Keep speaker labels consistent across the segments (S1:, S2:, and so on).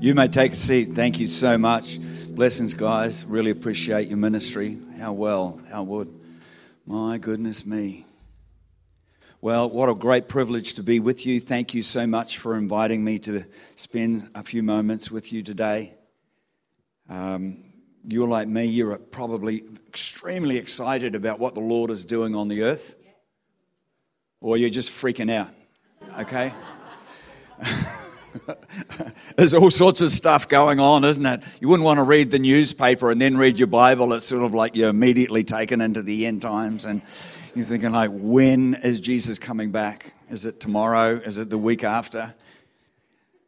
S1: You may take a seat. Thank you so much. Blessings, guys. Really appreciate your ministry. How well, how would. My goodness me. Well, what a great privilege to be with you. Thank you so much for inviting me to spend a few moments with you today. Um, you're like me, you're probably extremely excited about what the Lord is doing on the earth, or you're just freaking out okay? There's all sorts of stuff going on, isn't it? You wouldn't want to read the newspaper and then read your Bible. It's sort of like you're immediately taken into the end times and you're thinking like, when is Jesus coming back? Is it tomorrow? Is it the week after?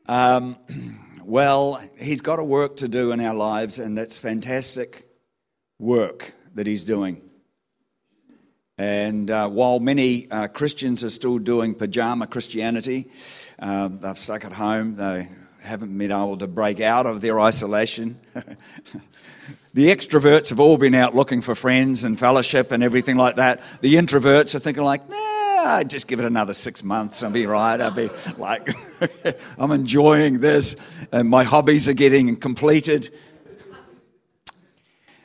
S1: Um, well, he's got a work to do in our lives, and it's fantastic work that he's doing. And uh, while many uh, Christians are still doing pajama Christianity, uh, they've stuck at home, they haven't been able to break out of their isolation. the extroverts have all been out looking for friends and fellowship and everything like that. The introverts are thinking like, nah, I'd just give it another six months. I'll be right. I'll be like, I'm enjoying this. And my hobbies are getting completed.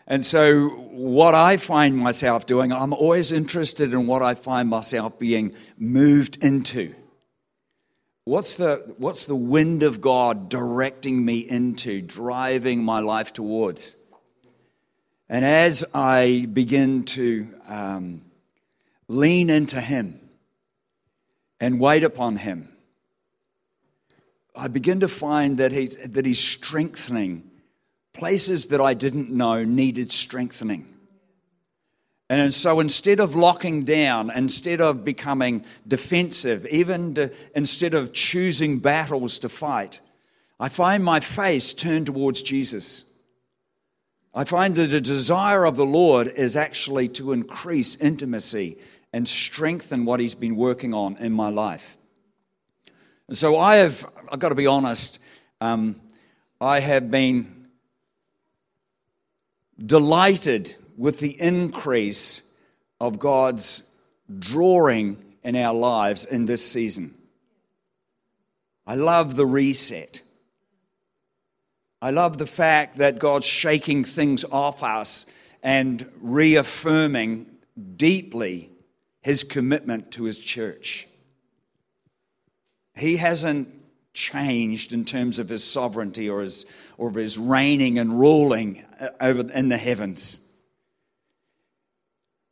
S1: And so, what I find myself doing, I'm always interested in what I find myself being moved into. What's the, what's the wind of God directing me into, driving my life towards? And as I begin to um, lean into Him and wait upon Him, I begin to find that, he, that He's strengthening places that I didn't know needed strengthening. And so instead of locking down, instead of becoming defensive, even to, instead of choosing battles to fight, I find my face turned towards Jesus. I find that the desire of the Lord is actually to increase intimacy and strengthen what He's been working on in my life. And so I have, I've got to be honest, um, I have been delighted with the increase of God's drawing in our lives in this season. I love the reset. I love the fact that God's shaking things off us and reaffirming deeply his commitment to his church. He hasn't changed in terms of his sovereignty or his, or his reigning and ruling over in the heavens.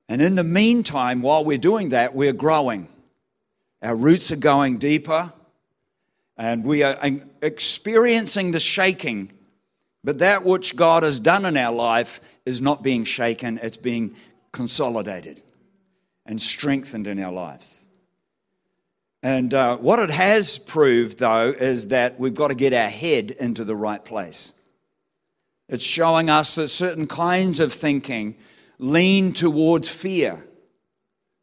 S1: And in the meantime, while we're doing that, we're growing. Our roots are going deeper, and we are experiencing the shaking. But that which God has done in our life is not being shaken, it's being consolidated and strengthened in our lives. And uh, what it has proved, though, is that we've got to get our head into the right place. It's showing us that certain kinds of thinking lean towards fear,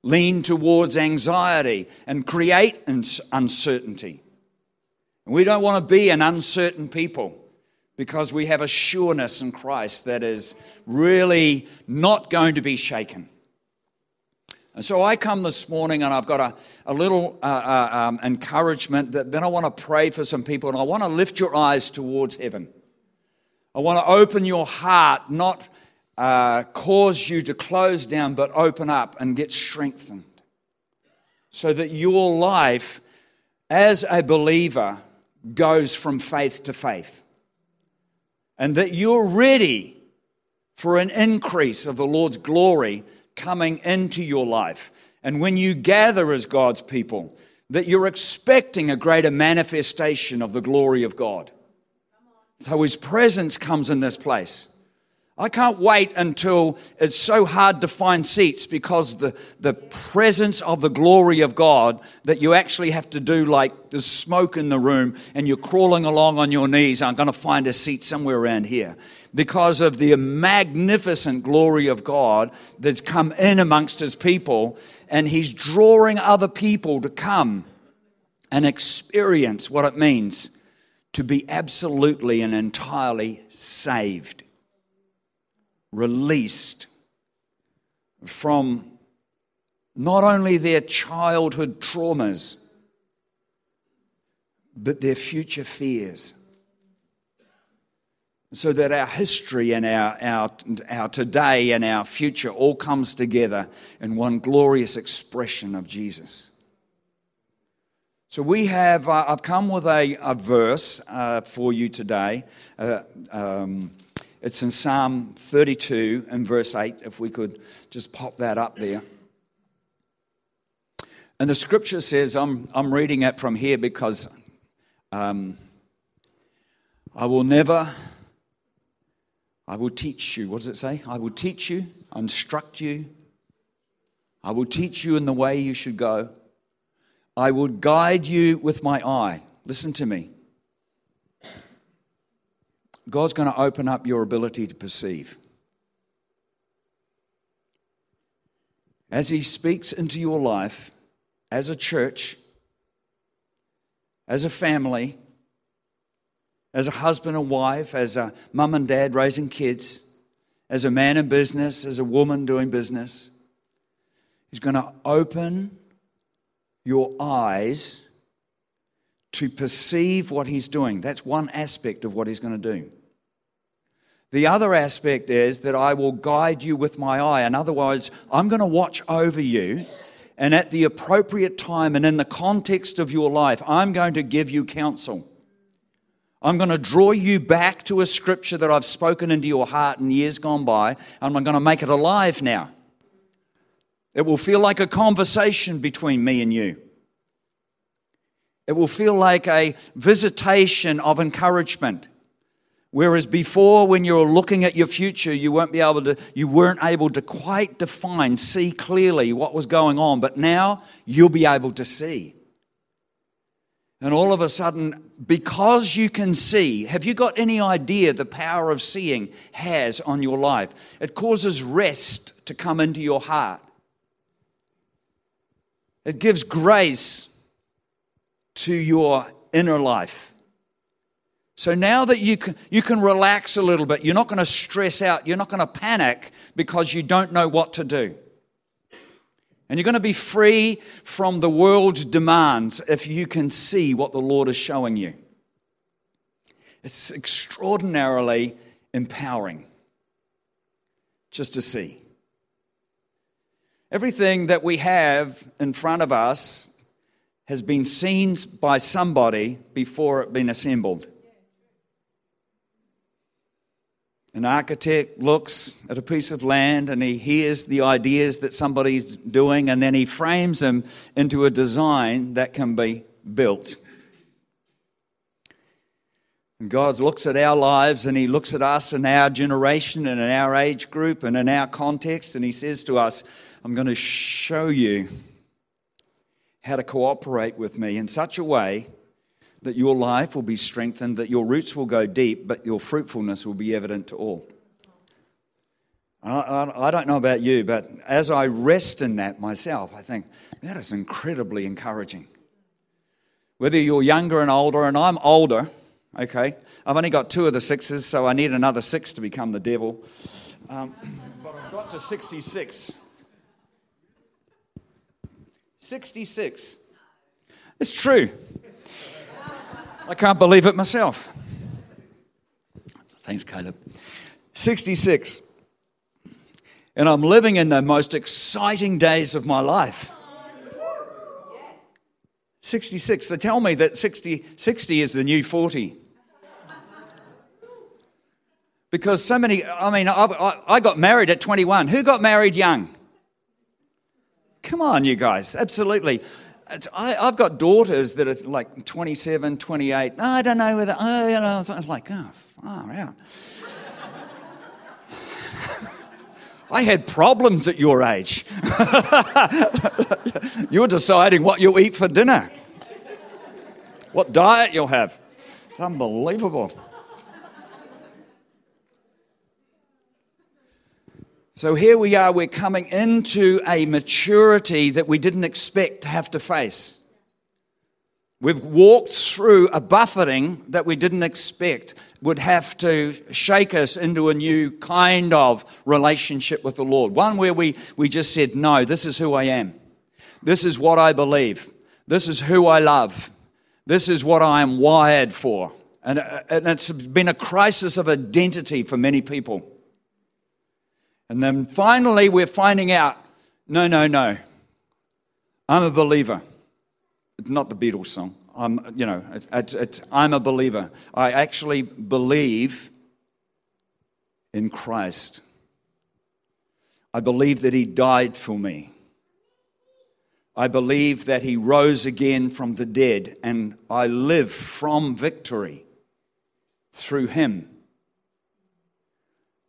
S1: lean towards anxiety, and create uncertainty. We don't want to be an uncertain people because we have a sureness in Christ that is really not going to be shaken. And so I come this morning and I've got a, a little uh, uh, um, encouragement that then I want to pray for some people and I want to lift your eyes towards heaven. I want to open your heart, not uh, cause you to close down, but open up and get strengthened. So that your life as a believer goes from faith to faith. And that you're ready for an increase of the Lord's glory coming into your life. And when you gather as God's people, that you're expecting a greater manifestation of the glory of God. So his presence comes in this place. I can't wait until it's so hard to find seats because the, the presence of the glory of God that you actually have to do like there's smoke in the room and you're crawling along on your knees. I'm going to find a seat somewhere around here because of the magnificent glory of God that's come in amongst his people and he's drawing other people to come and experience what it means to be absolutely and entirely saved released from not only their childhood traumas, but their future fears. So that our history and our, our, our today and our future all comes together in one glorious expression of Jesus. So we have, uh, I've come with a, a verse uh, for you today. Uh, um, it's in Psalm 32 and verse 8, if we could just pop that up there. And the scripture says, I'm, I'm reading it from here because um, I will never, I will teach you. What does it say? I will teach you, instruct you. I will teach you in the way you should go. I will guide you with my eye. Listen to me. God's going to open up your ability to perceive. As He speaks into your life, as a church, as a family, as a husband and wife, as a mum and dad raising kids, as a man in business, as a woman doing business, He's going to open your eyes to perceive what He's doing. That's one aspect of what He's going to do. The other aspect is that I will guide you with my eye. In other words, I'm going to watch over you, and at the appropriate time and in the context of your life, I'm going to give you counsel. I'm going to draw you back to a scripture that I've spoken into your heart in years gone by, and I'm going to make it alive now. It will feel like a conversation between me and you. It will feel like a visitation of encouragement. Whereas before, when you were looking at your future, you weren't be able to, you weren't able to quite define, see clearly what was going on. But now you'll be able to see. And all of a sudden, because you can see, have you got any idea the power of seeing has on your life? It causes rest to come into your heart. It gives grace to your inner life. So now that you can, you can relax a little bit, you're not going to stress out, you're not going to panic because you don't know what to do. And you're going to be free from the world's demands if you can see what the Lord is showing you. It's extraordinarily empowering just to see. Everything that we have in front of us has been seen by somebody before it been assembled. An architect looks at a piece of land and he hears the ideas that somebody's doing, and then he frames them into a design that can be built. And God looks at our lives and He looks at us and our generation and in our age group and in our context, and He says to us, I'm going to show you how to cooperate with me in such a way that your life will be strengthened, that your roots will go deep, but your fruitfulness will be evident to all. I, I, don't know about you, but as I rest in that myself, I think that is incredibly encouraging. Whether you're younger and older, and I'm older, okay, I've only got two of the sixes, so I need another six to become the devil. Um, but I've got to 66. 66. It's true. I can't believe it myself. Thanks, Caleb. 66. And I'm living in the most exciting days of my life. 66. They tell me that 60, 60 is the new 40. Because so many, I mean, I, I got married at 21. Who got married young? Come on, you guys, absolutely. I, have got daughters that are like 27, 28. I don't know whether, oh, you know, I was like, oh, far out. I had problems at your age. You're deciding what you'll eat for dinner, what diet you'll have. It's unbelievable. So here we are, we're coming into a maturity that we didn't expect to have to face. We've walked through a buffeting that we didn't expect would have to shake us into a new kind of relationship with the Lord. One where we, we just said, No, this is who I am. This is what I believe. This is who I love. This is what I am wired for. And, uh, and it's been a crisis of identity for many people. And then finally, we're finding out no, no, no. I'm a believer not the Beatles song. I'm, you know, it, it, I'm a believer. I actually believe in Christ. I believe that He died for me. I believe that He rose again from the dead, and I live from victory through Him.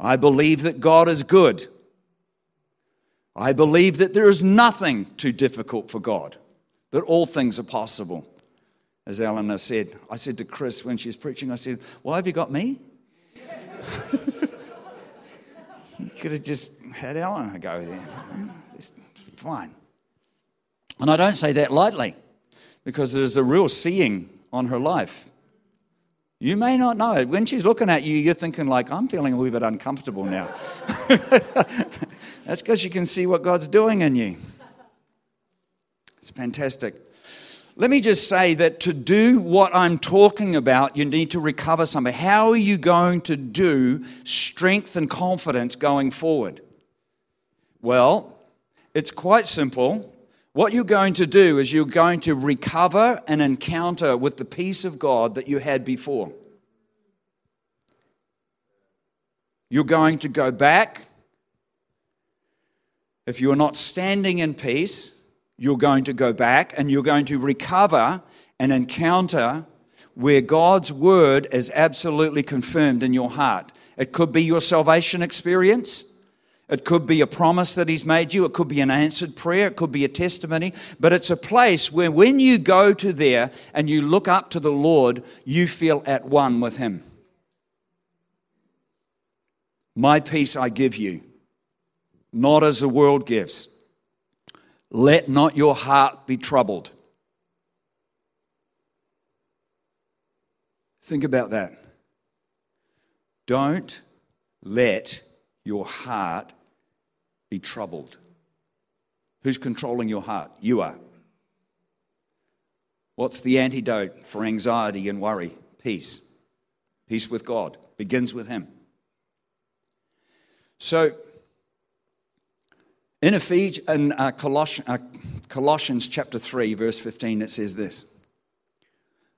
S1: I believe that God is good. I believe that there is nothing too difficult for God that all things are possible. As Eleanor said, I said to Chris when she was preaching, I said, Why have you got me? you could have just had Eleanor go there. Fine. And I don't say that lightly because there's a real seeing on her life. You may not know it. When she's looking at you, you're thinking, like, I'm feeling a little bit uncomfortable now. That's because you can see what God's doing in you. It's fantastic. Let me just say that to do what I'm talking about, you need to recover something. How are you going to do strength and confidence going forward? Well, it's quite simple. What you're going to do is you're going to recover an encounter with the peace of God that you had before. You're going to go back. If you're not standing in peace, you're going to go back and you're going to recover an encounter where God's word is absolutely confirmed in your heart. It could be your salvation experience. It could be a promise that He's made you. It could be an answered prayer. It could be a testimony. But it's a place where when you go to there and you look up to the Lord, you feel at one with Him. My peace I give you, not as the world gives. Let not your heart be troubled. Think about that. Don't let your heart be troubled. Who's controlling your heart? You are. What's the antidote for anxiety and worry? Peace. Peace with God begins with Him. So, in uh, Colossians, uh, Colossians chapter 3, verse 15, it says this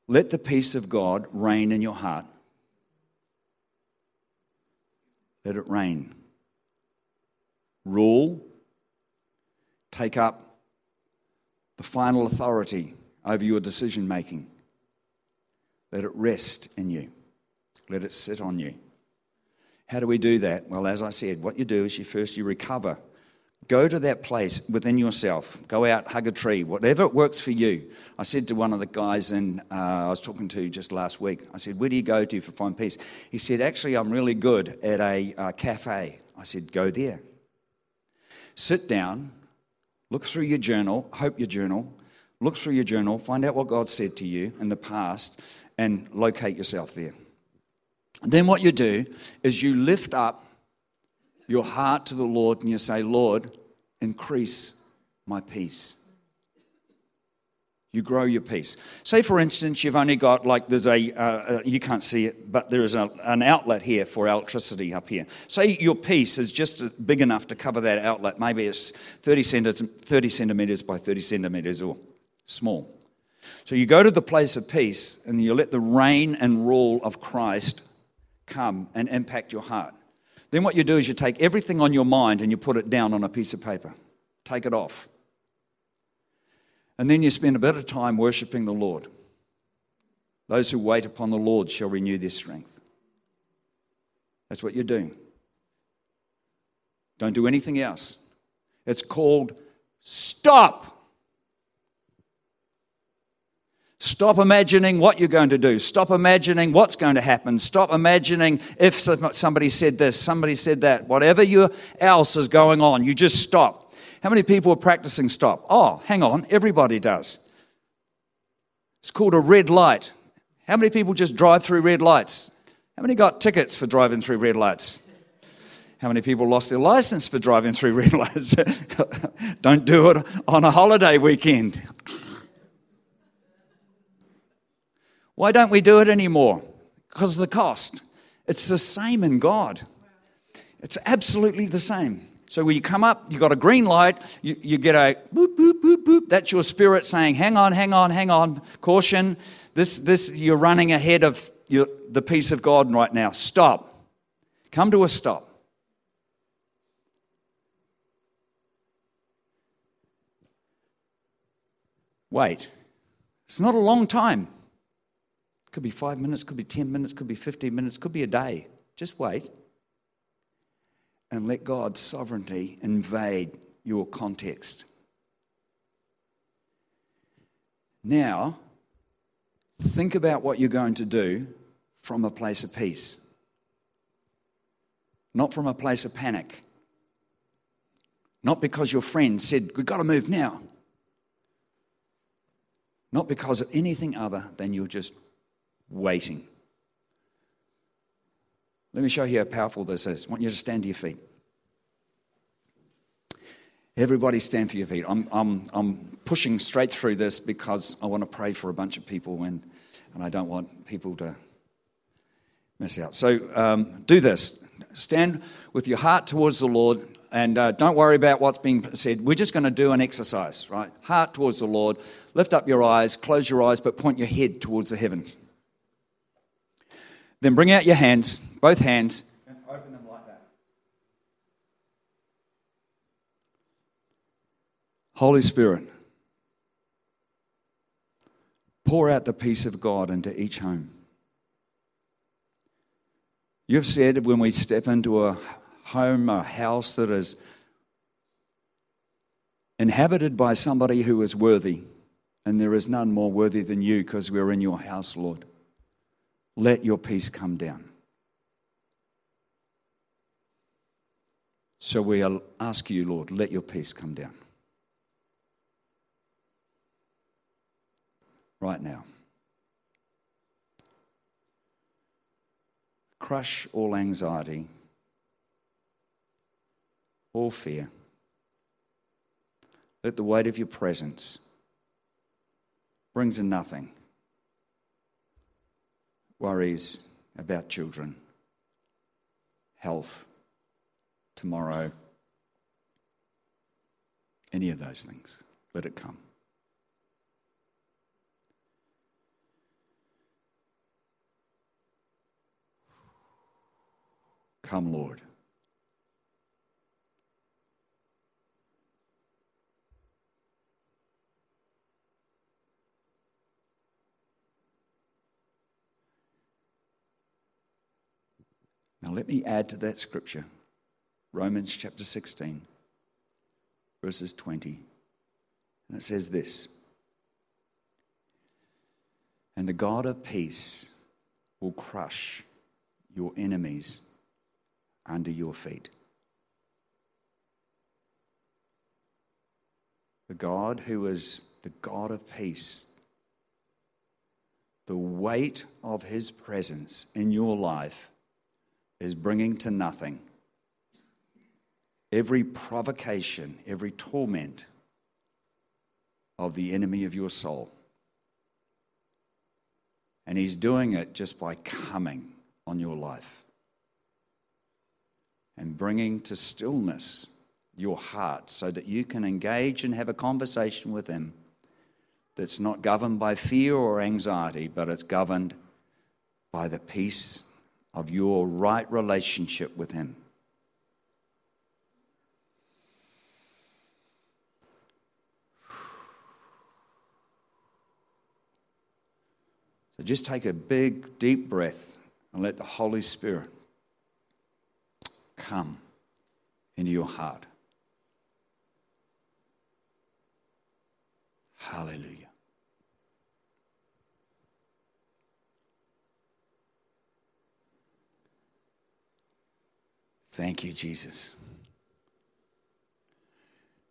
S1: Let the peace of God reign in your heart. Let it reign. Rule. Take up the final authority over your decision making. Let it rest in you. Let it sit on you. How do we do that? Well, as I said, what you do is you first you recover Go to that place within yourself. Go out, hug a tree, whatever works for you. I said to one of the guys in, uh, I was talking to just last week, I said, Where do you go to for find peace? He said, Actually, I'm really good at a uh, cafe. I said, Go there. Sit down, look through your journal, hope your journal, look through your journal, find out what God said to you in the past, and locate yourself there. Then what you do is you lift up your heart to the Lord and you say, Lord, increase my peace. You grow your peace. Say, for instance, you've only got like there's a, uh, uh, you can't see it, but there is a, an outlet here for electricity up here. Say your piece is just big enough to cover that outlet. Maybe it's 30 centimeters, 30 centimeters by 30 centimeters or small. So you go to the place of peace and you let the reign and rule of Christ come and impact your heart. Then what you do is you take everything on your mind and you put it down on a piece of paper. Take it off. And then you spend a bit of time worshiping the Lord. Those who wait upon the Lord shall renew their strength. That's what you're doing. Don't do anything else. It's called stop. Stop imagining what you're going to do. Stop imagining what's going to happen. Stop imagining if somebody said this, somebody said that. Whatever else is going on, you just stop. How many people are practicing stop? Oh, hang on, everybody does. It's called a red light. How many people just drive through red lights? How many got tickets for driving through red lights? How many people lost their license for driving through red lights? Don't do it on a holiday weekend. Why don't we do it anymore? Because of the cost. It's the same in God. It's absolutely the same. So when you come up, you got a green light, you, you get a boop, boop, boop, boop. That's your spirit saying, hang on, hang on, hang on, caution. This, this, you're running ahead of your, the peace of God right now. Stop. Come to a stop. Wait. It's not a long time. Could be five minutes, could be 10 minutes, could be 15 minutes, could be a day. Just wait and let God's sovereignty invade your context. Now, think about what you're going to do from a place of peace, not from a place of panic. Not because your friend said, We've got to move now. Not because of anything other than you're just waiting. Let me show you how powerful this is. I want you to stand to your feet. Everybody stand for your feet. I'm, I'm, I'm pushing straight through this because I want to pray for a bunch of people and, and I don't want people to miss out. So um, do this. Stand with your heart towards the Lord and uh, don't worry about what's being said. We're just going to do an exercise, right? Heart towards the Lord. Lift up your eyes, close your eyes, but point your head towards the heavens. Then bring out your hands, both hands, and open them like that. Holy Spirit, pour out the peace of God into each home. You've said when we step into a home, a house that is inhabited by somebody who is worthy, and there is none more worthy than you because we're in your house, Lord let your peace come down. So we ask you, Lord, let your peace come down. Right now. Crush all anxiety, all fear. Let the weight of your presence bring to nothing worries about children, health, tomorrow, any of those things. Let it come. Come, Lord. Now, let me add to that scripture Romans chapter 16, verses 20. And it says this And the God of peace will crush your enemies under your feet. The God who is the God of peace, the weight of his presence in your life is bringing to nothing every provocation, every torment of the enemy of your soul. And he's doing it just by coming on your life and bringing to stillness your heart so that you can engage and have a conversation with him that's not governed by fear or anxiety, but it's governed by the peace of your right relationship with Him. So just take a big, deep breath and let the Holy Spirit come into your heart. Hallelujah. Thank you, Jesus.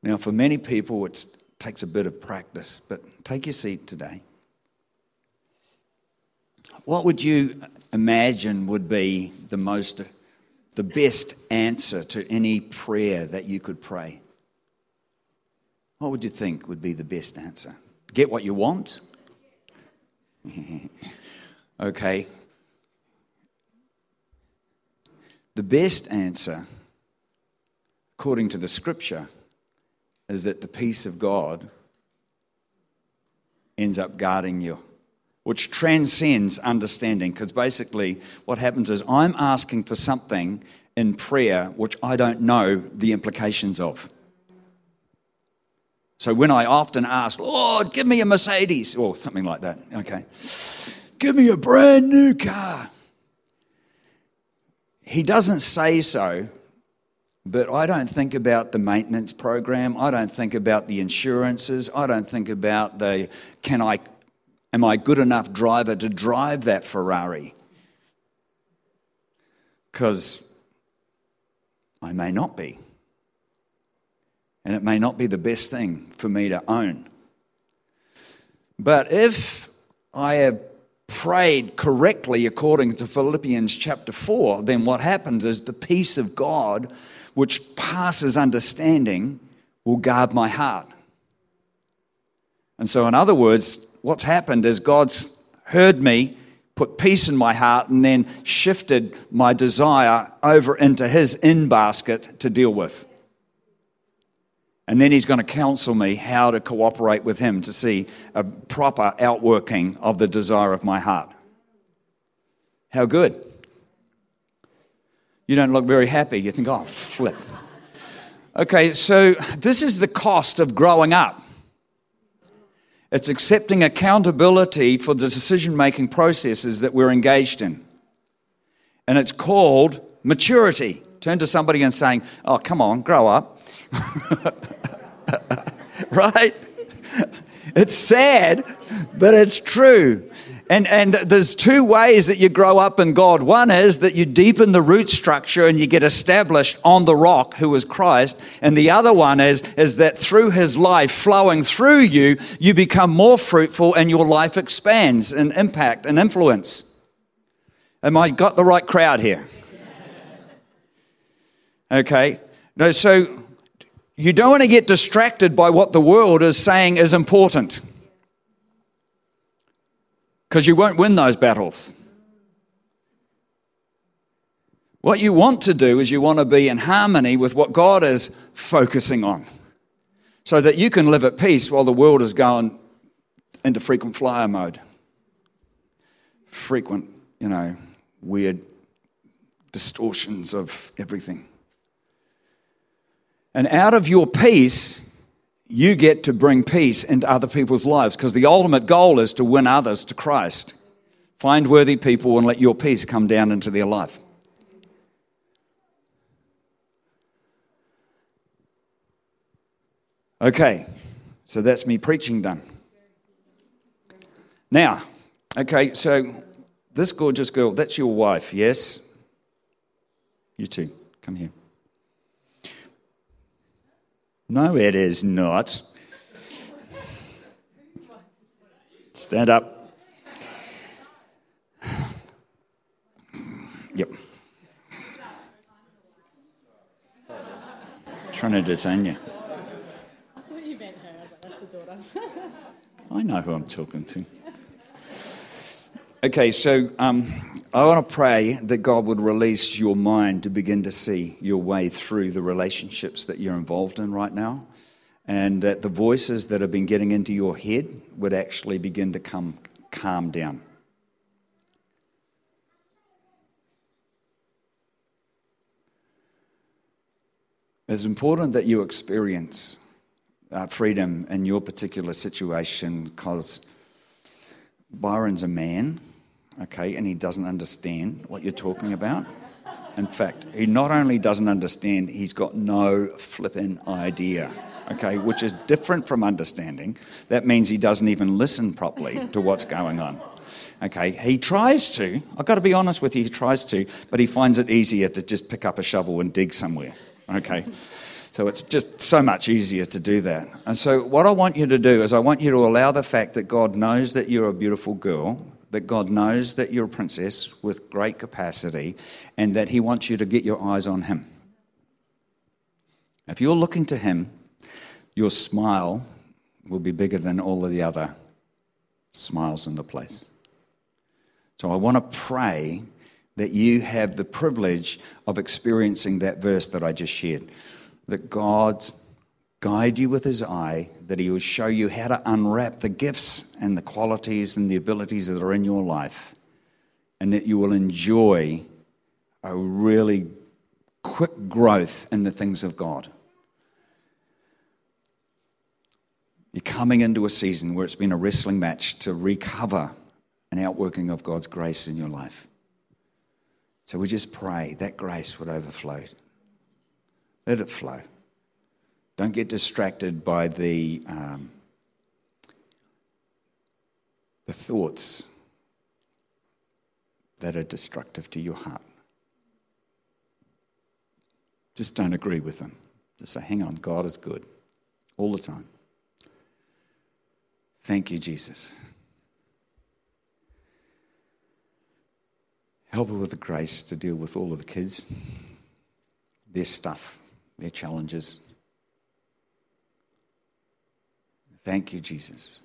S1: Now, for many people, it takes a bit of practice, but take your seat today. What would you imagine would be the most, the best answer to any prayer that you could pray? What would you think would be the best answer? Get what you want? okay. The best answer, according to the scripture, is that the peace of God ends up guarding you, which transcends understanding. Because basically, what happens is I'm asking for something in prayer which I don't know the implications of. So when I often ask, Lord, give me a Mercedes, or something like that, okay, give me a brand new car. He doesn't say so, but I don't think about the maintenance program. I don't think about the insurances. I don't think about the can I am I good enough driver to drive that Ferrari? Because I may not be. And it may not be the best thing for me to own. But if I have prayed correctly according to Philippians chapter 4, then what happens is the peace of God, which passes understanding, will guard my heart. And so, in other words, what's happened is God's heard me, put peace in my heart, and then shifted my desire over into His in basket to deal with. And then he's going to counsel me how to cooperate with him to see a proper outworking of the desire of my heart. How good. You don't look very happy. You think, oh, flip. Okay, so this is the cost of growing up. It's accepting accountability for the decision making processes that we're engaged in. And it's called maturity. Turn to somebody and saying, Oh, come on, grow up. right? It's sad, but it's true. And, and there's two ways that you grow up in God. One is that you deepen the root structure and you get established on the rock, who is Christ. And the other one is, is that through his life flowing through you, you become more fruitful and your life expands in impact and influence. Am I got the right crowd here? Okay. No, so you don't want to get distracted by what the world is saying is important because you won't win those battles. What you want to do is you want to be in harmony with what God is focusing on so that you can live at peace while the world is going into frequent flyer mode. Frequent, you know, weird distortions of everything. And out of your peace, you get to bring peace into other people's lives because the ultimate goal is to win others to Christ. Find worthy people and let your peace come down into their life. Okay, so that's me preaching done. Now, okay, so this gorgeous girl, that's your wife, yes? You too, come here. No, it is not. Stand up. Yep. Trying to detain you.
S2: I thought you meant her. I was like, that's the daughter.
S1: I know who I'm talking to. Okay, so um, I want to pray that God would release your mind to begin to see your way through the relationships that you're involved in right now, and that the voices that have been getting into your head would actually begin to come calm down. It's important that you experience uh, freedom in your particular situation because Byron's a man okay, and he doesn't understand what you're talking about. In fact, he not only doesn't understand, he's got no flipping idea. Okay, which is different from understanding. That means he doesn't even listen properly to what's going on. Okay, he tries to. I've got to be honest with you, he tries to, but he finds it easier to just pick up a shovel and dig somewhere. Okay, so it's just so much easier to do that. And so, what I want you to do is, I want you to allow the fact that God knows that you're a beautiful girl, that God knows that you're a princess with great capacity, and that He wants you to get your eyes on Him. If you're looking to Him, your smile will be bigger than all of the other smiles in the place. So I want to pray that you have the privilege of experiencing that verse that I just shared. That God guide you with his eye, that he will show you how to unwrap the gifts and the qualities and the abilities that are in your life, and that you will enjoy a really quick growth in the things of God. You're coming into a season where it's been a wrestling match to recover an outworking of God's grace in your life. So we just pray that grace would overflow. Let it flow. Don't get distracted by the, um, the thoughts that are destructive to your heart. Just don't agree with them. Just say, hang on, God is good all the time. Thank you, Jesus. Help her with the grace to deal with all of the kids, their stuff, their challenges. Thank you, Jesus.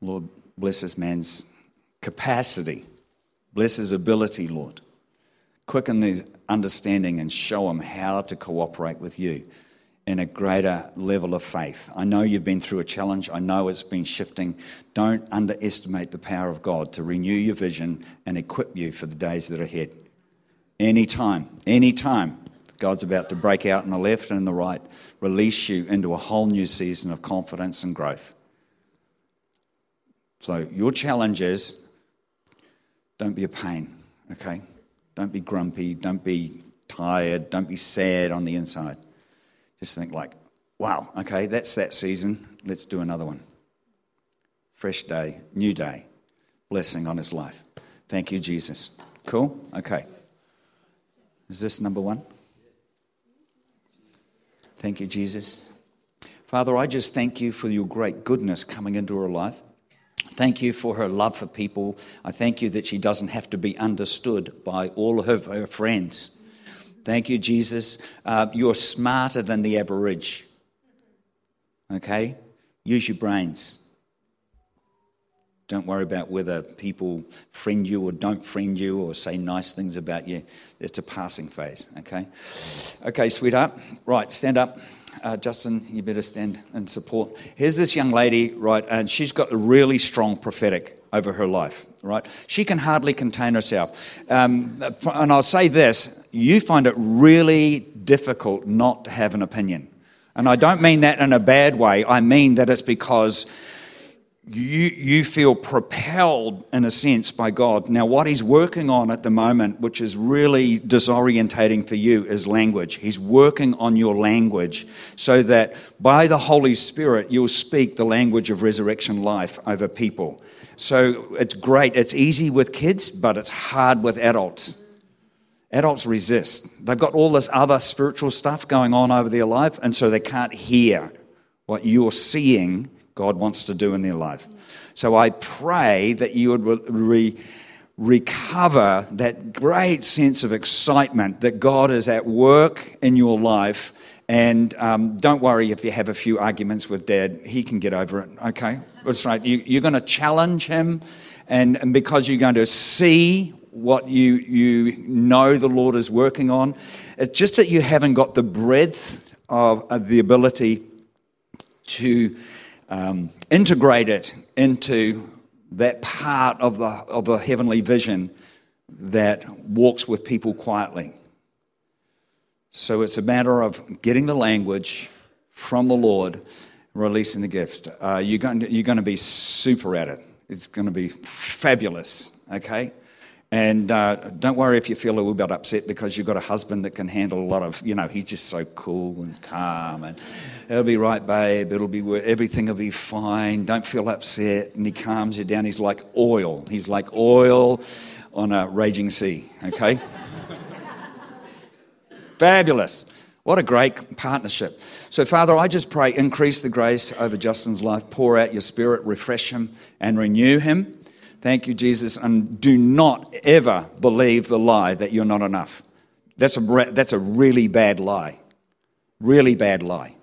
S1: Lord, bless this man's capacity, bless his ability, Lord. Quicken the understanding and show him how to cooperate with you in a greater level of faith. I know you've been through a challenge. I know it's been shifting. Don't underestimate the power of God to renew your vision and equip you for the days that are ahead. Anytime, anytime, God's about to break out in the left and in the right, release you into a whole new season of confidence and growth. So, your challenge is don't be a pain, okay? Don't be grumpy, don't be tired, don't be sad on the inside just think like, wow, okay, that's that season. Let's do another one. Fresh day, new day, blessing on his life. Thank you, Jesus. Cool? Okay. Is this number one? Thank you, Jesus. Father, I just thank you for your great goodness coming into her life. Thank you for her love for people. I thank you that she doesn't have to be understood by all of her friends. Thank you, Jesus. Uh, you're smarter than the average. Okay? Use your brains. Don't worry about whether people friend you or don't friend you or say nice things about you. It's a passing phase, okay? Okay, sweetheart. Right, stand up. Uh, Justin, you better stand and support. Here's this young lady, right, and she's got a really strong prophetic over her life, right? She can hardly contain herself. Um, and I'll say this you find it really difficult not to have an opinion. And I don't mean that in a bad way, I mean that it's because you, you feel propelled in a sense by God. Now, what He's working on at the moment, which is really disorientating for you, is language. He's working on your language so that by the Holy Spirit, you'll speak the language of resurrection life over people. So it's great. It's easy with kids, but it's hard with adults. Adults resist. They've got all this other spiritual stuff going on over their life, and so they can't hear what you're seeing God wants to do in their life. So I pray that you would re- recover that great sense of excitement that God is at work in your life. And um, don't worry if you have a few arguments with dad, he can get over it, okay? That's right. You, are going to challenge him, and, and because you're going to see what you, you know the Lord is working on, it's just that you haven't got the breadth of, of the ability to um, integrate it into that part of the, of the heavenly vision that walks with people quietly. So it's a matter of getting the language from the Lord releasing the gift. Uh, you're, going to, you're going to be super at it. It's going to be fabulous, okay? And uh, don't worry if you feel a little bit upset because you've got a husband that can handle a lot of, you know, he's just so cool and calm and it'll be right, babe. It'll be, everything will be fine. Don't feel upset. And he calms you down. He's like oil. He's like oil on a raging sea, okay? Fabulous. What a great partnership. So, Father, I just pray, increase the grace over Justin's life, pour out your spirit, refresh him, and renew him. Thank you, Jesus. And do not ever believe the lie that you're not enough. That's a, that's a really bad lie. Really bad lie.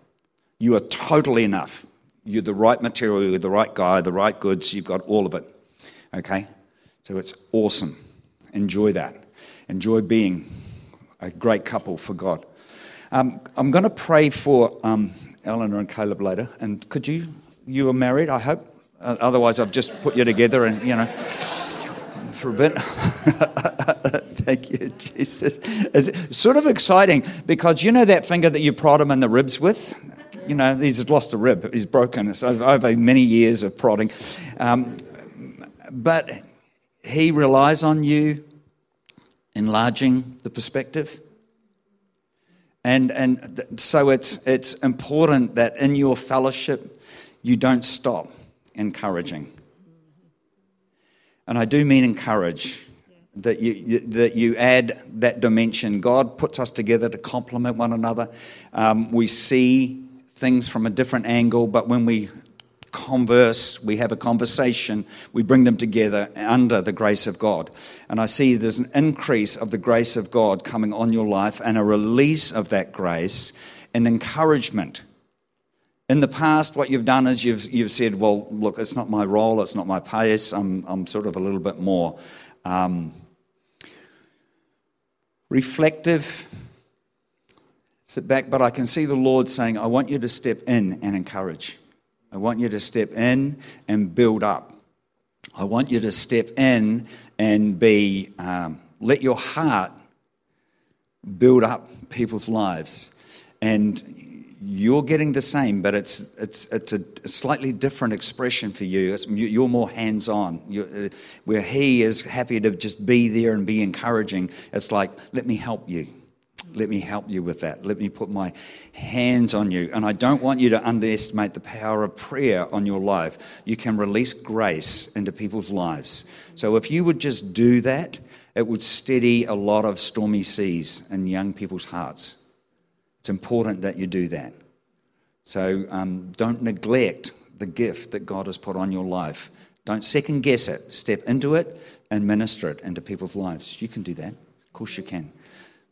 S1: You are totally enough. You're the right material, you're the right guy, the right goods, you've got all of it. Okay? So it's awesome. Enjoy that. Enjoy being a great couple for God. Um, I'm going to pray for um, Eleanor and Caleb later. And could you, you are married, I hope? Uh, otherwise, I've just put you together and, you know, for a bit. Thank you, Jesus. It's sort of exciting because you know that finger that you prod him in the ribs with? You know, he's lost a rib, he's broken. It's over many years of prodding. Um, but he relies on you enlarging the perspective. And, and so it's, it's important that in your fellowship, you don't stop encouraging. And I do mean encourage. That you, you, that you add that dimension. God puts us together to complement one another. Um, we see things from a different angle, but when we converse, we have a conversation, we bring them together under the grace of God. And I see there's an increase of the grace of God coming on your life and a release of that grace and encouragement in the past, what you've done is you've, you've said, well, look, it's not my role, it's not my pace, I'm, I'm sort of a little bit more um, reflective. Sit back, but I can see the Lord saying, I want you to step in and encourage. I want you to step in and build up. I want you to step in and be, um, let your heart build up people's lives. And you're getting the same, but it's, it's, it's a slightly different expression for you. It's, you're more hands on. Uh, where he is happy to just be there and be encouraging, it's like, let me help you. Let me help you with that. Let me put my hands on you. And I don't want you to underestimate the power of prayer on your life. You can release grace into people's lives. So if you would just do that, it would steady a lot of stormy seas in young people's hearts. It's important that you do that. So um, don't neglect the gift that God has put on your life. Don't second guess it. Step into it and minister it into people's lives. You can do that. Of course, you can.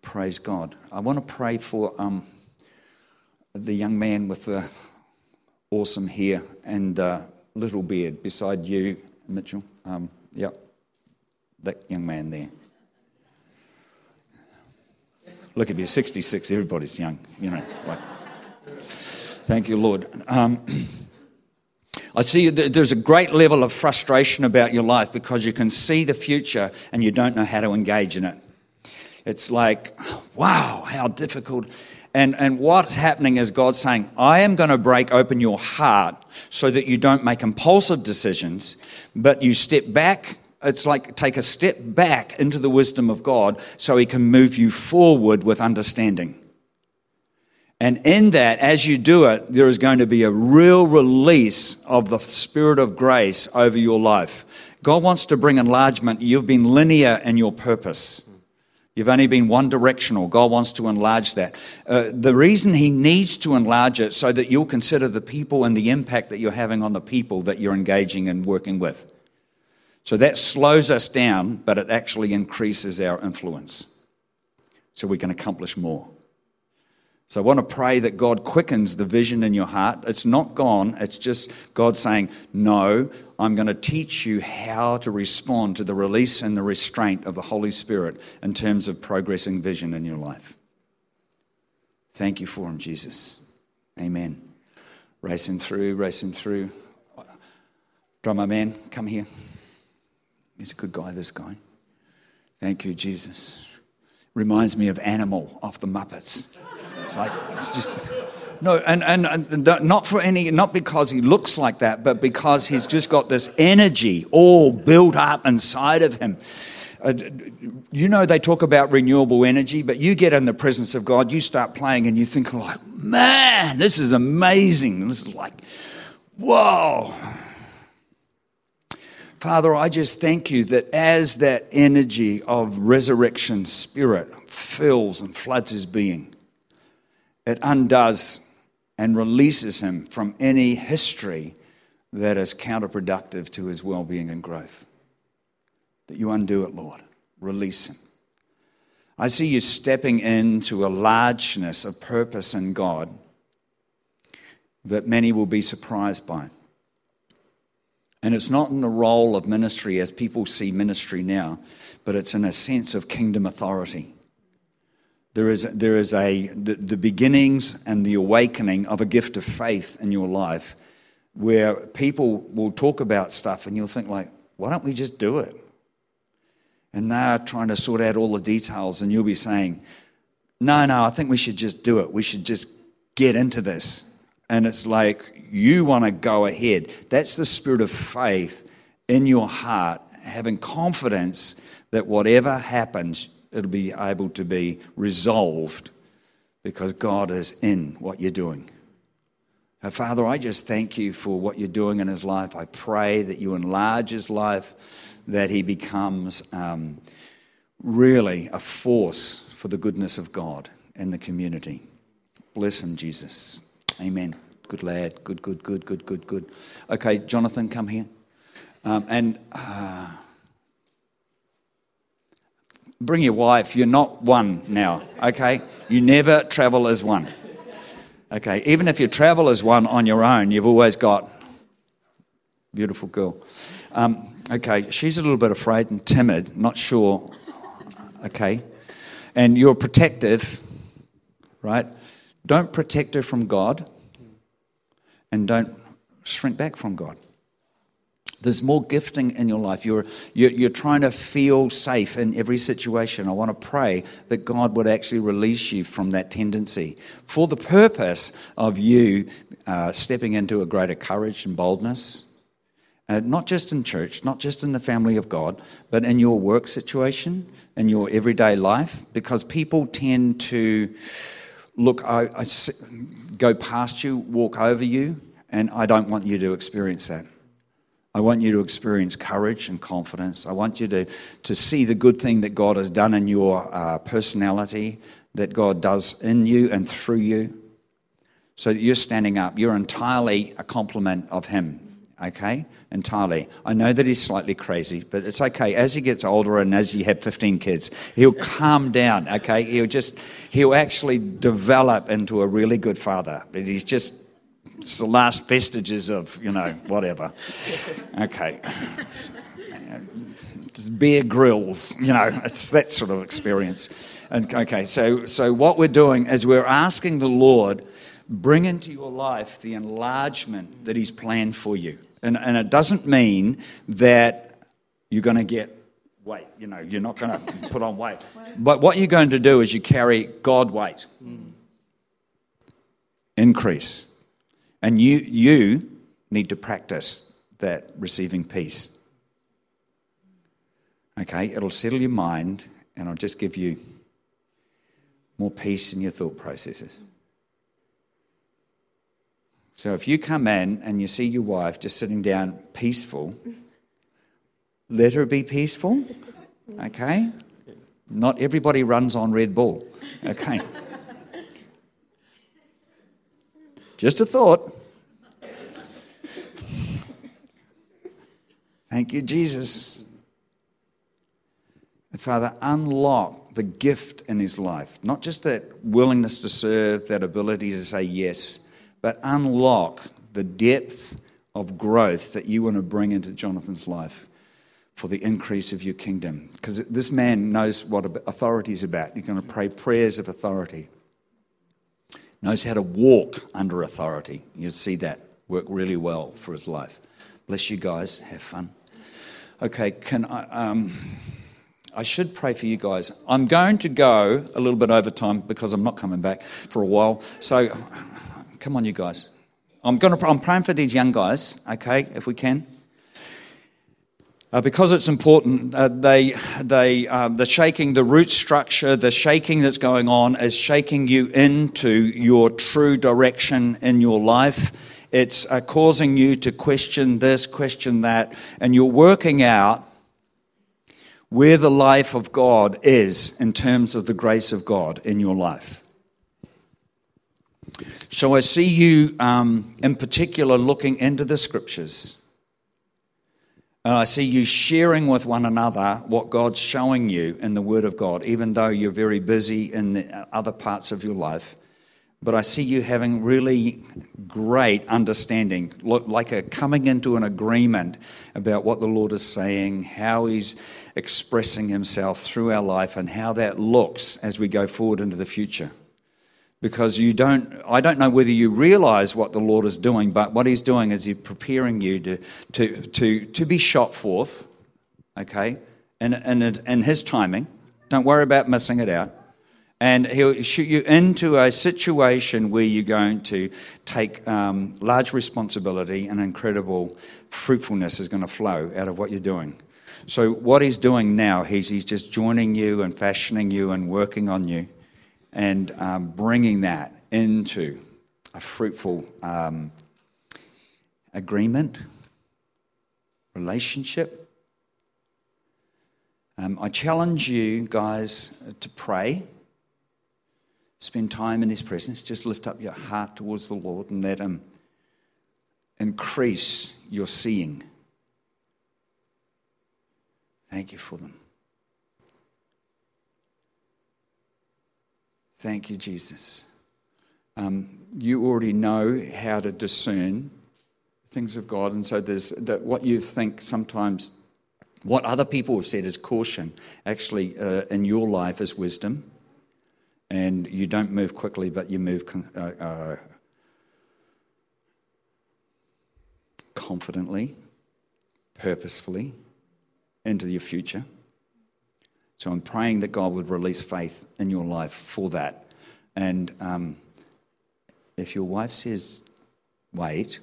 S1: Praise God. I want to pray for um, the young man with the awesome hair and uh, little beard beside you, Mitchell. Um, yep, that young man there. Look at you, 66, everybody's young, you know. Thank you, Lord. Um, I see there's a great level of frustration about your life because you can see the future and you don't know how to engage in it. It's like, wow, how difficult. And, and what's happening is God saying, I am going to break open your heart so that you don't make impulsive decisions, but you step back it's like take a step back into the wisdom of God so He can move you forward with understanding. And in that, as you do it, there is going to be a real release of the Spirit of grace over your life. God wants to bring enlargement. You've been linear in your purpose. You've only been one directional. God wants to enlarge that. Uh, the reason He needs to enlarge it so that you'll consider the people and the impact that you're having on the people that you're engaging and working with. So that slows us down, but it actually increases our influence so we can accomplish more. So I want to pray that God quickens the vision in your heart. It's not gone, it's just God saying, No, I'm going to teach you how to respond to the release and the restraint of the Holy Spirit in terms of progressing vision in your life. Thank you for him, Jesus. Amen. Racing through, racing through. Drummer man, come here. He's a good guy, this guy. Thank you, Jesus. Reminds me of Animal off the Muppets. It's like, it's just. No, and, and, and, not for any, not because he looks like that, but because he's just got this energy all built up inside of him. Uh, you know, they talk about renewable energy, but you get in the presence of God, you start playing, and you think, like, man, this is amazing. This is like, whoa. Father, I just thank you that as that energy of resurrection spirit fills and floods his being, it undoes and releases him from any history that is counterproductive to his well being and growth. That you undo it, Lord. Release him. I see you stepping into a largeness of purpose in God that many will be surprised by. And it's not in the role of ministry as people see ministry now, but it's in a sense of kingdom authority. There is, there is a, the, the beginnings and the awakening of a gift of faith in your life where people will talk about stuff and you'll think like, why don't we just do it? And they're trying to sort out all the details and you'll be saying, no, no, I think we should just do it. We should just get into this. And it's like, you want to go ahead. That's the spirit of faith in your heart, having confidence that whatever happens, it'll be able to be resolved because God is in what you're doing. Father, I just thank you for what you're doing in his life. I pray that you enlarge his life, that he becomes um, really a force for the goodness of God in the community. Bless him, Jesus. Amen. Good lad. Good, good, good, good, good, good. Okay, Jonathan, come here. Um, and uh, bring your wife. You're not one now, okay? You never travel as one. Okay, even if you travel as one on your own, you've always got beautiful girl. Um, okay, she's a little bit afraid and timid, not sure. Okay, and you're protective, right? Don't protect her from God, and don't shrink back from God. There's more gifting in your life. You're, you're, you're, trying to feel safe in every situation. I want to pray that God would actually release you from that tendency for the purpose of you uh, stepping into a greater courage and boldness. Uh, not just in church, not just in the family of God, but in your work situation, in your everyday life, because people tend to look, I, I, go past you, walk over you, and I don't want you to experience that. I want you to experience courage and confidence. I want you to, to see the good thing that God has done in your uh, personality, that God does in you and through you. So that you're standing up. You're entirely a complement of Him, okay? Entirely. I know that He's slightly crazy, but it's okay. As He gets older and as you have 15 kids, He'll calm down, okay? He'll just, He'll actually develop into a really good father. But He's just it's the last vestiges of, you know, whatever. Okay. Just Bear Grylls, you know, it's that sort of experience. And okay, so so what we're doing is we're asking the Lord, bring into your life the enlargement that He's planned for you. And, and it doesn't mean that you're going to get weight. You know, you're not going to put on weight. But what you're going to do is you carry God weight. Mm. Increase. And you, you need to practice that receiving peace. Okay, it'll settle your mind and it'll just give you more peace in your thought processes. So if you come in and you see your wife just sitting down peaceful, let her be peaceful. Okay? Not everybody runs on Red Bull. Okay. Just a thought. Thank you, Jesus. Father, unlock the gift in his life. Not just that willingness to serve, that ability to say yes, but unlock the depth of growth that you want to bring into Jonathan's life for the increase of your kingdom. Because this man knows what authority is about. You're going to pray prayers of authority knows how to walk under authority. You'll see that work really well for his life. Bless you guys. Have fun. Okay, can I? Um, I should pray for you guys. I'm going to go a little bit over time because I'm not coming back for a while. So, come on, you guys. I'm going to. I'm praying for these young guys. Okay, if we can. Uh, because it's important, uh, they, they, um, the shaking, the root structure, the shaking that's going on is shaking you into your true direction in your life. It's uh, causing you to question this, question that, and you're working out where the life of God is in terms of the grace of God in your life. So I see you um, in particular looking into the scriptures and I see you sharing with one another what God's showing you in the Word of God, even though you're very busy in other parts of your life. But I see you having really great understanding, like a coming into an agreement about what the Lord is saying, how He's expressing Himself through our life, and how that looks as we go forward into the future because you don't i don't know whether you realize what the lord is doing but what he's doing is he's preparing you to to to, to be shot forth okay? And in, in his timing. Don't worry about missing it out. And he'll shoot you into a situation where you're going to take um, large responsibility and incredible fruitfulness is going to flow out of what you're doing. So what he's doing now he's, he's just joining you and fashioning you and working on you and um, bringing that into a fruitful um, agreement, relationship. Um, I challenge you guys to pray, spend time in His presence, just lift up your heart towards the Lord and let Him increase your seeing. Thank you for them. Thank you, Jesus. Um, you already know how to discern things of God, and so there's that what you think sometimes, what other people have said is caution, actually uh, in your life is wisdom, and you don't move quickly, but you move uh, uh, confidently, purposefully into your future. So I'm praying that God would release faith in your life for that. And um, if your wife says, wait,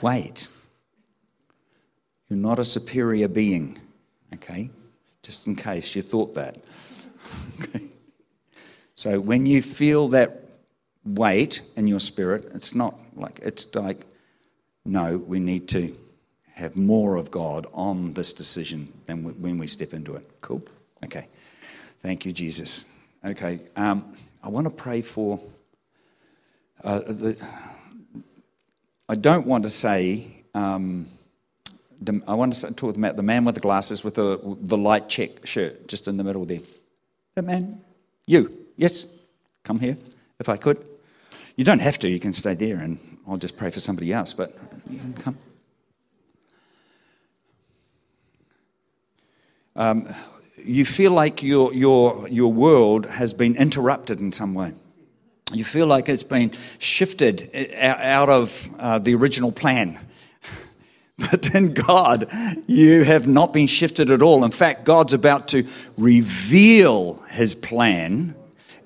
S1: wait. You're not a superior being, okay? Just in case you thought that. okay. So when you feel that weight in your spirit, it's not like, it's like, no, we need to have more of God on this decision than when we step into it. Cool? Okay. Thank you, Jesus. Okay. Um, I want to pray for. Uh, the, I don't want to say. Um, I want to talk about the man with the glasses with the, the light check shirt just in the middle there. The man. You. Yes. Come here if I could. You don't have to. You can stay there and I'll just pray for somebody else, but you can come. Um, you feel like your, your, your world has been interrupted in some way. You feel like it's been shifted out of uh, the original plan. But in God, you have not been shifted at all. In fact, God's about to reveal his plan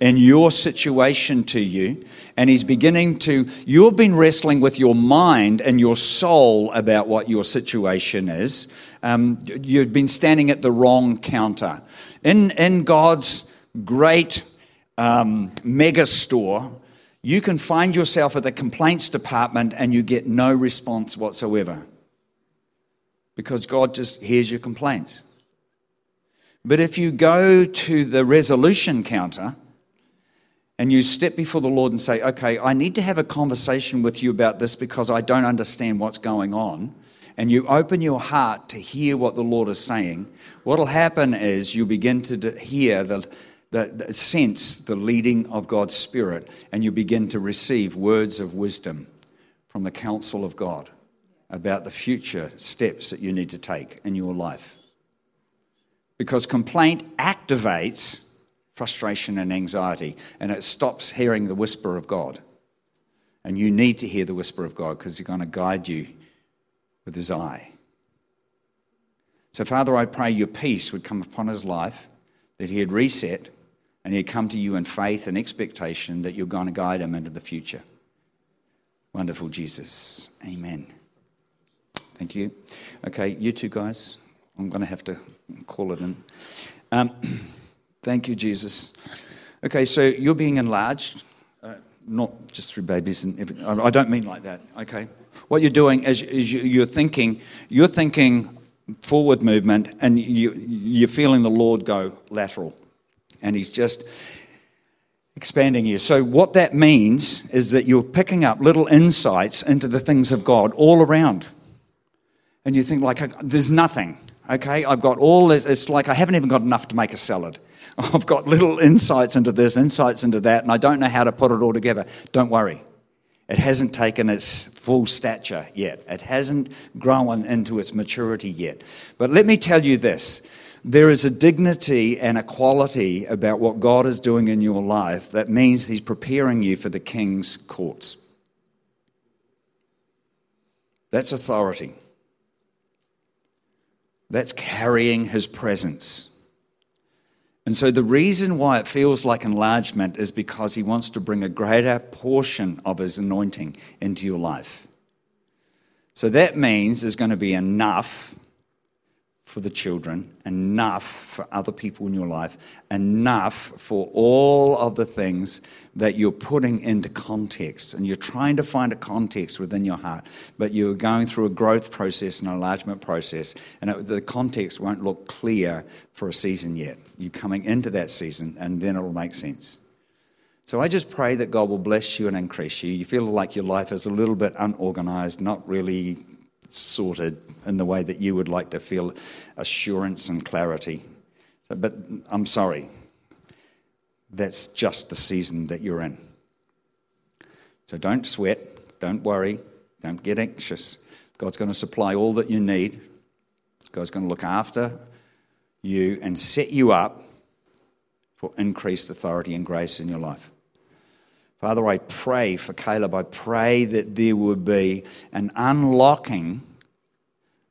S1: in your situation to you. And he's beginning to, you've been wrestling with your mind and your soul about what your situation is um, you've been standing at the wrong counter. In, in God's great um, mega store, you can find yourself at the complaints department and you get no response whatsoever because God just hears your complaints. But if you go to the resolution counter and you step before the Lord and say, Okay, I need to have a conversation with you about this because I don't understand what's going on, and you open your heart to hear what the Lord is saying, what will happen is you begin to hear the, the, the, sense the leading of God's Spirit, and you begin to receive words of wisdom from the counsel of God about the future steps that you need to take in your life. Because complaint activates frustration and anxiety, and it stops hearing the whisper of God. And you need to hear the whisper of God because He's going to guide you with his eye. So, Father, I pray your peace would come upon his life, that he had reset, and he'd come to you in faith and expectation that you're going to guide him into the future. Wonderful Jesus. Amen. Thank you. Okay, you two guys. I'm going to have to call it in. Um, thank you, Jesus. Okay, so you're being enlarged, uh, not just through babies and everything. I don't mean like that. Okay, what you're doing is, is you're thinking, you're thinking forward movement, and you, you're feeling the Lord go lateral, and He's just expanding you. So, what that means is that you're picking up little insights into the things of God all around. And you think, like, there's nothing, okay? I've got all this, it's like I haven't even got enough to make a salad. I've got little insights into this, insights into that, and I don't know how to put it all together. Don't worry. It hasn't taken its full stature yet. It hasn't grown into its maturity yet. But let me tell you this there is a dignity and a quality about what God is doing in your life that means He's preparing you for the King's courts. That's authority. That's carrying His presence. And so the reason why it feels like enlargement is because He wants to bring a greater portion of His anointing into your life. So that means there's going to be enough for the children, enough for other people in your life, enough for all of the things that you're putting into context. And you're trying to find a context within your heart, but you're going through a growth process and enlargement process, and it, the context won't look clear for a season yet. You're coming into that season, and then it'll make sense. So I just pray that God will bless you and increase you. You feel like your life is a little bit unorganized, not really sorted in the way that you would like to feel assurance and clarity. So, but I'm sorry, that's just the season that you're in. So don't sweat, don't worry, don't get anxious. God's going to supply all that you need. God's going to look after you and set you up for increased authority and grace in your life. Father, I pray for Caleb. I pray that there would be an unlocking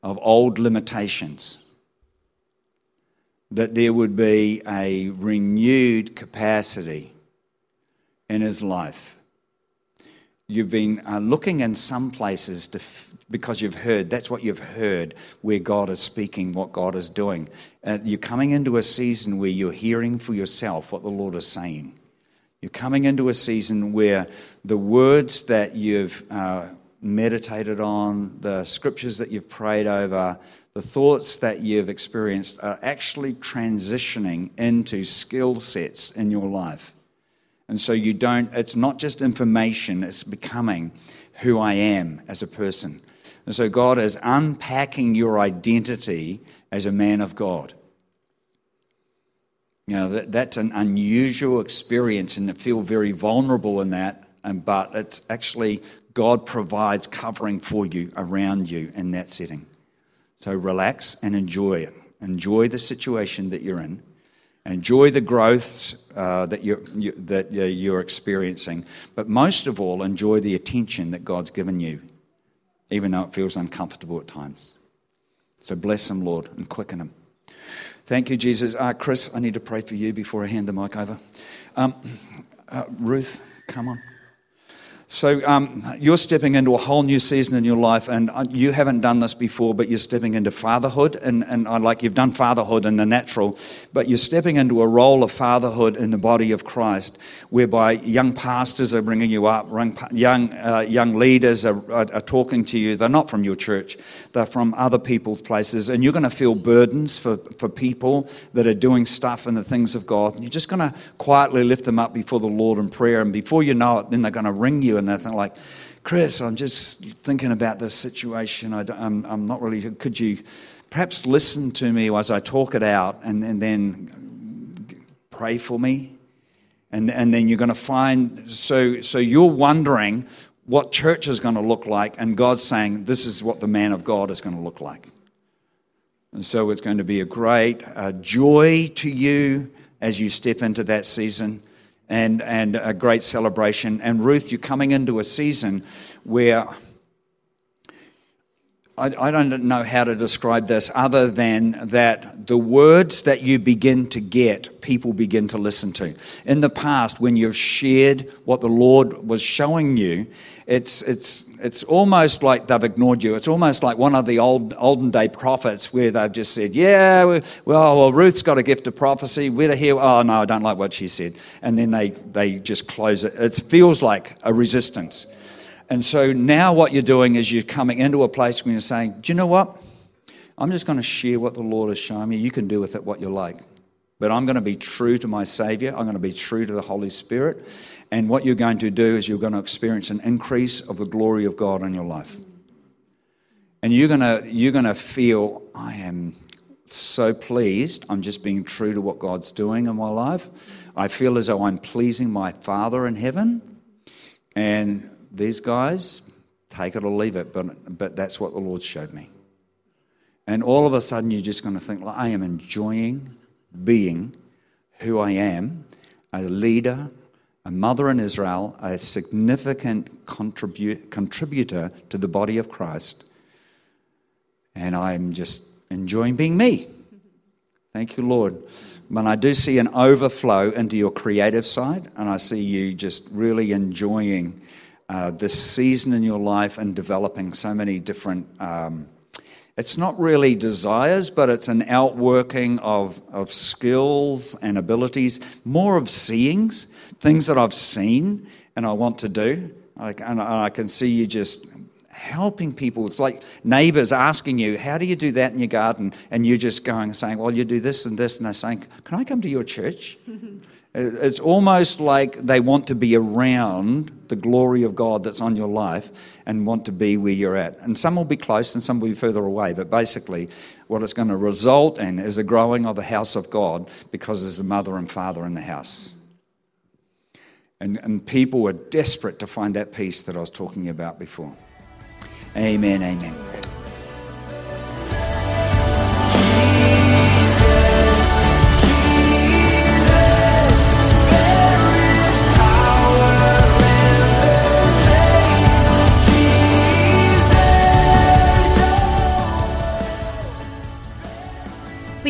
S1: of old limitations, that there would be a renewed capacity in his life. You've been uh, looking in some places to, because you've heard, that's what you've heard, where God is speaking, what God is doing. Uh, you're coming into a season where you're hearing for yourself what the Lord is saying. You're coming into a season where the words that you've uh, meditated on, the scriptures that you've prayed over, the thoughts that you've experienced are actually transitioning into skill sets in your life. And so you don't, it's not just information, it's becoming who I am as a person. And so God is unpacking your identity as a man of God. You know, that, that's an unusual experience and to feel very vulnerable in that. And, but it's actually God provides covering for you around you in that setting. So relax and enjoy it. Enjoy the situation that you're in. Enjoy the growth uh, that, you're, you, that you're experiencing. But most of all, enjoy the attention that God's given you, even though it feels uncomfortable at times. So bless Him, Lord, and quicken Him. Thank you, Jesus. Uh, Chris, I need to pray for you before I hand the mic over. Um, uh, Ruth, come on. So um, you're stepping into a whole new season in your life, and uh, you haven't done this before, but you're stepping into fatherhood, and, and I like you've done fatherhood in the natural, but you're stepping into a role of fatherhood in the body of Christ, whereby young pastors are bringing you up, young uh, young leaders are, are, are talking to you. They're not from your church; they're from other people's places, and you're going to feel burdens for for people that are doing stuff in the things of God. And you're just going to quietly lift them up before the Lord in prayer, and before you know it, then they're going to ring you and they're like, Chris, I'm just thinking about this situation. I am I'm not really, could you perhaps listen to me as I talk it out and, and then pray for me? And, and then you're going to find, so, so you're wondering what church is going to look like, and God's saying, this is what the man of God is going to look like. And so it's going to be a great uh, joy to you as you step into that season and, and a great celebration. And Ruth, you're coming into a season where I, I don't know how to describe this other than that the words that you begin to get, people begin to listen to. In the past, when you've shared what the Lord was showing you, it's, it's, it's almost like they've ignored you. It's almost like one of the old olden day prophets where they've just said, Yeah, well, well Ruth's got a gift of prophecy. We're here. Oh, no, I don't like what she said. And then they, they just close it. It feels like a resistance. And so now what you're doing is you're coming into a place where you're saying, Do you know what? I'm just going to share what the Lord has shown me. You can do with it what you like. But I'm going to be true to my Savior. I'm going to be true to the Holy Spirit. And what you're going to do is you're going to experience an increase of the glory of God in your life. And you're going to, you're going to feel, I am so pleased. I'm just being true to what God's doing in my life. I feel as though I'm pleasing my Father in heaven. And these guys, take it or leave it, but, but that's what the Lord showed me. And all of a sudden, you're just going to think, well, I am enjoying being who I am, a leader, a mother in Israel, a significant contribu- contributor to the body of Christ. And I'm just enjoying being me. Thank you, Lord. But I do see an overflow into your creative side, and I see you just really enjoying uh, this season in your life and developing so many different. Um, it's not really desires, but it's an outworking of, of skills and abilities, more of seeings, things that I've seen and I want to do. Like, and I can see you just helping people. It's like neighbors asking you, How do you do that in your garden? And you're just going and saying, Well, you do this and this. And they're saying, Can I come to your church? It's almost like they want to be around the glory of God that's on your life and want to be where you're at. And some will be close and some will be further away. But basically, what it's going to result in is a growing of the house of God because there's a mother and father in the house. And, and people are desperate to find that peace that I was talking about before. Amen, amen.